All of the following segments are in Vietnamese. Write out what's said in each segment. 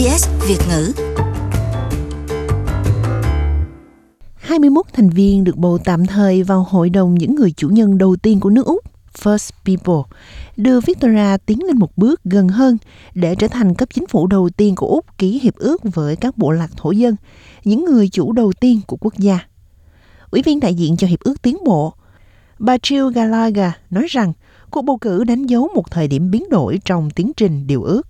SBS Việt ngữ 21 thành viên được bầu tạm thời vào hội đồng những người chủ nhân đầu tiên của nước Úc, First People, đưa Victoria tiến lên một bước gần hơn để trở thành cấp chính phủ đầu tiên của Úc ký hiệp ước với các bộ lạc thổ dân, những người chủ đầu tiên của quốc gia. Ủy viên đại diện cho hiệp ước tiến bộ, bà Jill Gallagher nói rằng cuộc bầu cử đánh dấu một thời điểm biến đổi trong tiến trình điều ước.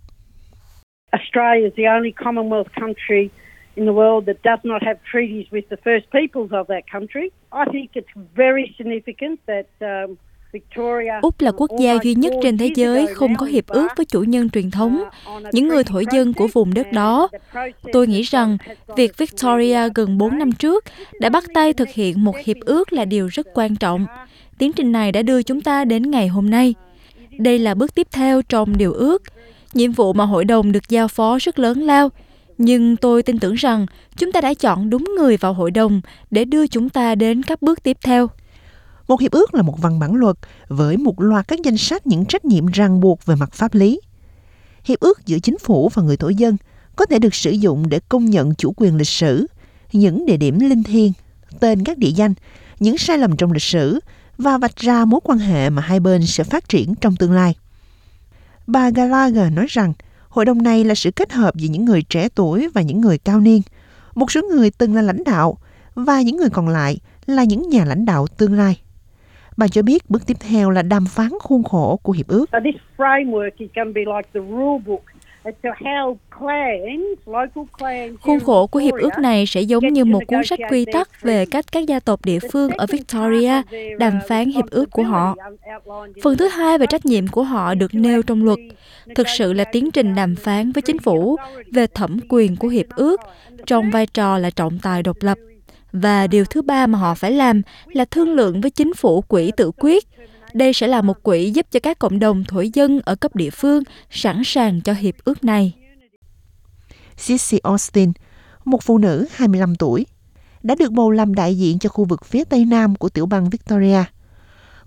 Australia is the only Commonwealth country in the world that does not have treaties with the first peoples of that country. I think it's very significant that um, Úc là quốc gia duy nhất trên thế giới không có hiệp ước với chủ nhân truyền thống, những người thổ dân của vùng đất đó. Tôi nghĩ rằng việc Victoria gần 4 năm trước đã bắt tay thực hiện một hiệp ước là điều rất quan trọng. Tiến trình này đã đưa chúng ta đến ngày hôm nay. Đây là bước tiếp theo trong điều ước. Nhiệm vụ mà hội đồng được giao phó rất lớn lao, nhưng tôi tin tưởng rằng chúng ta đã chọn đúng người vào hội đồng để đưa chúng ta đến các bước tiếp theo. Một hiệp ước là một văn bản luật với một loạt các danh sách những trách nhiệm ràng buộc về mặt pháp lý. Hiệp ước giữa chính phủ và người thổ dân có thể được sử dụng để công nhận chủ quyền lịch sử, những địa điểm linh thiêng, tên các địa danh, những sai lầm trong lịch sử và vạch ra mối quan hệ mà hai bên sẽ phát triển trong tương lai. Bà Gallagher nói rằng hội đồng này là sự kết hợp giữa những người trẻ tuổi và những người cao niên, một số người từng là lãnh đạo và những người còn lại là những nhà lãnh đạo tương lai. Bà cho biết bước tiếp theo là đàm phán khuôn khổ của hiệp ước. Khuôn khổ của hiệp ước này sẽ giống như một cuốn sách quy tắc về cách các gia tộc địa phương ở Victoria đàm phán hiệp ước của họ. Phần thứ hai về trách nhiệm của họ được nêu trong luật, thực sự là tiến trình đàm phán với chính phủ về thẩm quyền của hiệp ước trong vai trò là trọng tài độc lập. Và điều thứ ba mà họ phải làm là thương lượng với chính phủ quỹ tự quyết. Đây sẽ là một quỹ giúp cho các cộng đồng thổ dân ở cấp địa phương sẵn sàng cho hiệp ước này. Sissy Austin, một phụ nữ 25 tuổi, đã được bầu làm đại diện cho khu vực phía Tây Nam của tiểu bang Victoria.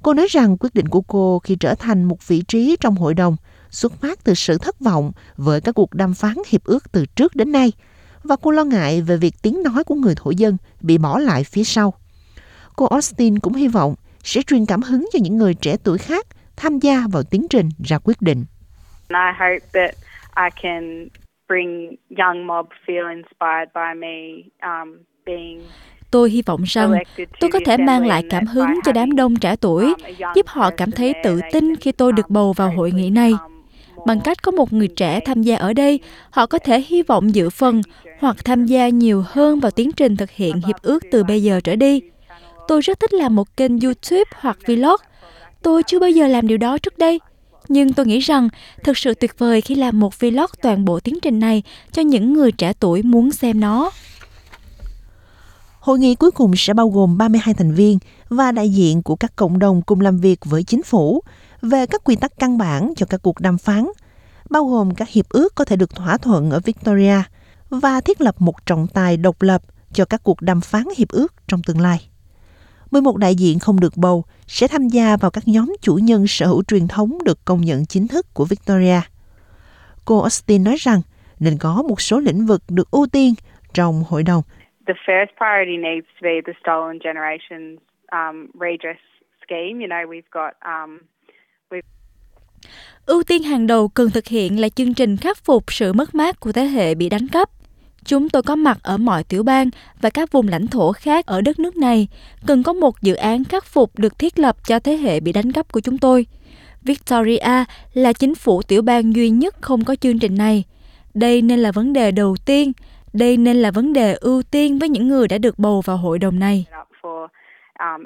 Cô nói rằng quyết định của cô khi trở thành một vị trí trong hội đồng xuất phát từ sự thất vọng với các cuộc đàm phán hiệp ước từ trước đến nay – và cô lo ngại về việc tiếng nói của người thổ dân bị bỏ lại phía sau. Cô Austin cũng hy vọng sẽ truyền cảm hứng cho những người trẻ tuổi khác tham gia vào tiến trình ra quyết định. I hope that I can bring young mob feel inspired by me um, being Tôi hy vọng rằng tôi có thể mang lại cảm hứng cho đám đông trẻ tuổi, um, giúp họ cảm thấy tự tin khi tôi được bầu vào hội nghị này. Bằng cách có một người trẻ tham gia ở đây, họ có thể hy vọng dự phần hoặc tham gia nhiều hơn vào tiến trình thực hiện hiệp ước từ bây giờ trở đi. Tôi rất thích làm một kênh YouTube hoặc vlog. Tôi chưa bao giờ làm điều đó trước đây. Nhưng tôi nghĩ rằng thực sự tuyệt vời khi làm một vlog toàn bộ tiến trình này cho những người trẻ tuổi muốn xem nó. Hội nghị cuối cùng sẽ bao gồm 32 thành viên và đại diện của các cộng đồng cùng làm việc với chính phủ về các quy tắc căn bản cho các cuộc đàm phán, bao gồm các hiệp ước có thể được thỏa thuận ở Victoria và thiết lập một trọng tài độc lập cho các cuộc đàm phán hiệp ước trong tương lai. 11 đại diện không được bầu sẽ tham gia vào các nhóm chủ nhân sở hữu truyền thống được công nhận chính thức của Victoria. Cô Austin nói rằng nên có một số lĩnh vực được ưu tiên trong hội đồng. The first priority needs to be the stolen generations um, redress scheme. You know, we've got um, Ưu tiên hàng đầu cần thực hiện là chương trình khắc phục sự mất mát của thế hệ bị đánh cắp. Chúng tôi có mặt ở mọi tiểu bang và các vùng lãnh thổ khác ở đất nước này. Cần có một dự án khắc phục được thiết lập cho thế hệ bị đánh cắp của chúng tôi. Victoria là chính phủ tiểu bang duy nhất không có chương trình này. Đây nên là vấn đề đầu tiên. Đây nên là vấn đề ưu tiên với những người đã được bầu vào hội đồng này. Um,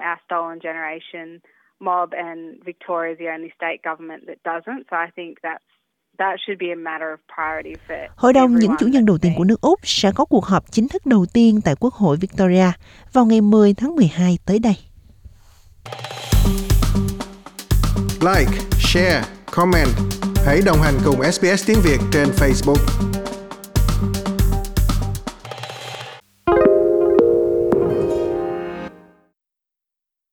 mob and Victoria is the only state government that doesn't. So I think that's Hội đồng những chủ nhân đầu tiên của nước Úc sẽ có cuộc họp chính thức đầu tiên tại Quốc hội Victoria vào ngày 10 tháng 12 tới đây. Like, share, comment. Hãy đồng hành cùng SBS tiếng Việt trên Facebook.